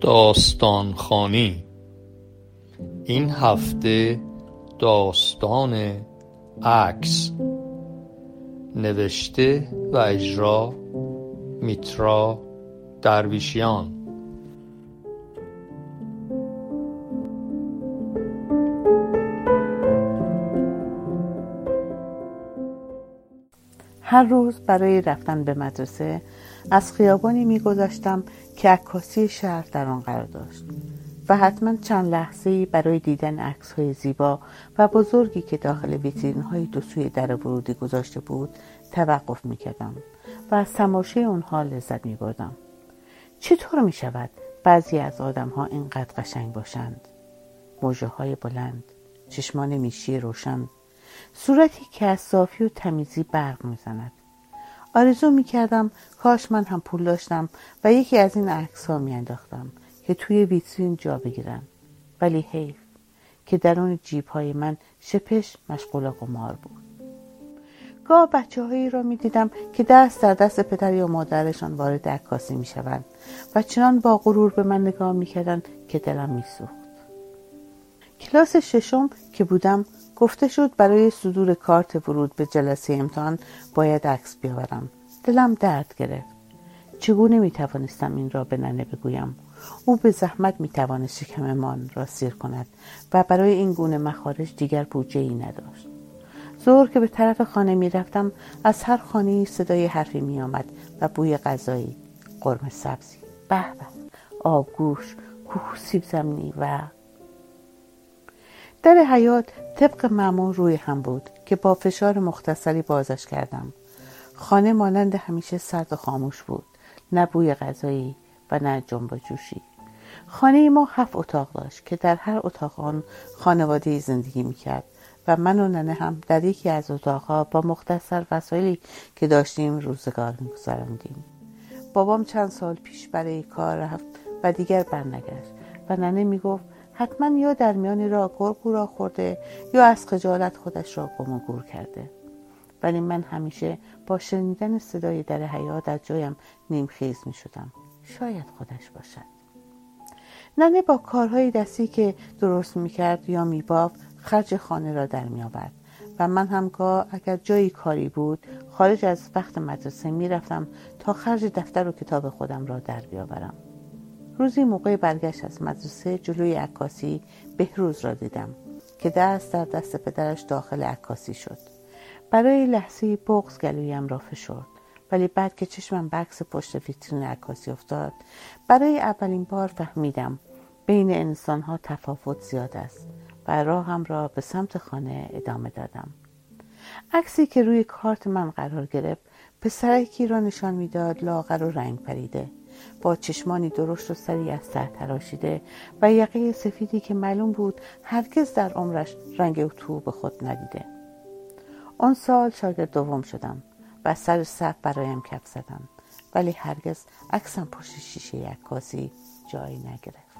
داستان خانی این هفته داستان عکس. نوشته و اجرا میترا درویشیان. هر روز برای رفتن به مدرسه از خیابانی میگذشتم که عکاسی شهر در آن قرار داشت و حتما چند لحظه برای دیدن عکس های زیبا و بزرگی که داخل ویترین های دو سوی در ورودی گذاشته بود توقف می کردم و از تماشای اونها لذت می بردم. چطور می شود بعضی از آدم ها اینقدر قشنگ باشند؟ موجه های بلند، چشمان میشی روشن، صورتی که از صافی و تمیزی برق می‌زند. آرزو می‌کردم کاش من هم پول داشتم و یکی از این عکس ها میانداختم که توی ویترین جا بگیرن ولی حیف که درون جیب های من شپش مشغول قمار بود. گاه بچه هایی را می دیدم که دست در دست پدر یا مادرشان وارد عکاسی می شوند و چنان با غرور به من نگاه می که دلم می سوخت. کلاس ششم که بودم گفته شد برای صدور کارت ورود به جلسه امتحان باید عکس بیاورم. دلم درد گرفت. چگونه می توانستم این را به ننه بگویم؟ او به زحمت می توانست شکممان را سیر کند و برای این گونه مخارج دیگر بودجه ای نداشت. زور که به طرف خانه می رفتم از هر خانه صدای حرفی می آمد و بوی غذایی قرم سبزی به به آبگوش کوه سیب زمینی و در حیات طبق معمول روی هم بود که با فشار مختصری بازش کردم. خانه مانند همیشه سرد و خاموش بود. نه بوی غذایی و نه جنب جوشی. خانه ما هفت اتاق داشت که در هر اتاق آن خانواده زندگی می‌کرد و من و ننه هم در یکی از اتاقها با مختصر وسایلی که داشتیم روزگار میگذراندیم بابام چند سال پیش برای کار رفت و دیگر برنگشت و ننه می‌گفت حتما یا در میان را گرگ را خورده یا از خجالت خودش را گم گور کرده. ولی من همیشه با شنیدن صدای در حیات از جایم نیمخیز می شدم. شاید خودش باشد. ننه با کارهای دستی که درست می کرد یا می خرج خانه را در می آورد. و من همگاه اگر جایی کاری بود خارج از وقت مدرسه می رفتم تا خرج دفتر و کتاب خودم را در بیاورم. روزی موقع برگشت از مدرسه جلوی عکاسی بهروز را دیدم که دست در دست پدرش داخل عکاسی شد. برای لحظه بغز گلویم را فشرد ولی بعد که چشمم به عکس پشت ویترین عکاسی افتاد برای اولین بار فهمیدم بین انسانها تفاوت زیاد است و راهم را به سمت خانه ادامه دادم. عکسی که روی کارت من قرار گرفت پسرکی را نشان می‌داد لاغر و رنگ پریده. با چشمانی درشت و سری از سر تراشیده و یقه سفیدی که معلوم بود هرگز در عمرش رنگ اتو به خود ندیده. آن سال شاگرد دوم شدم و سر صف برایم کف زدم ولی هرگز عکسم پشت شیشه عکاسی جایی نگرفت.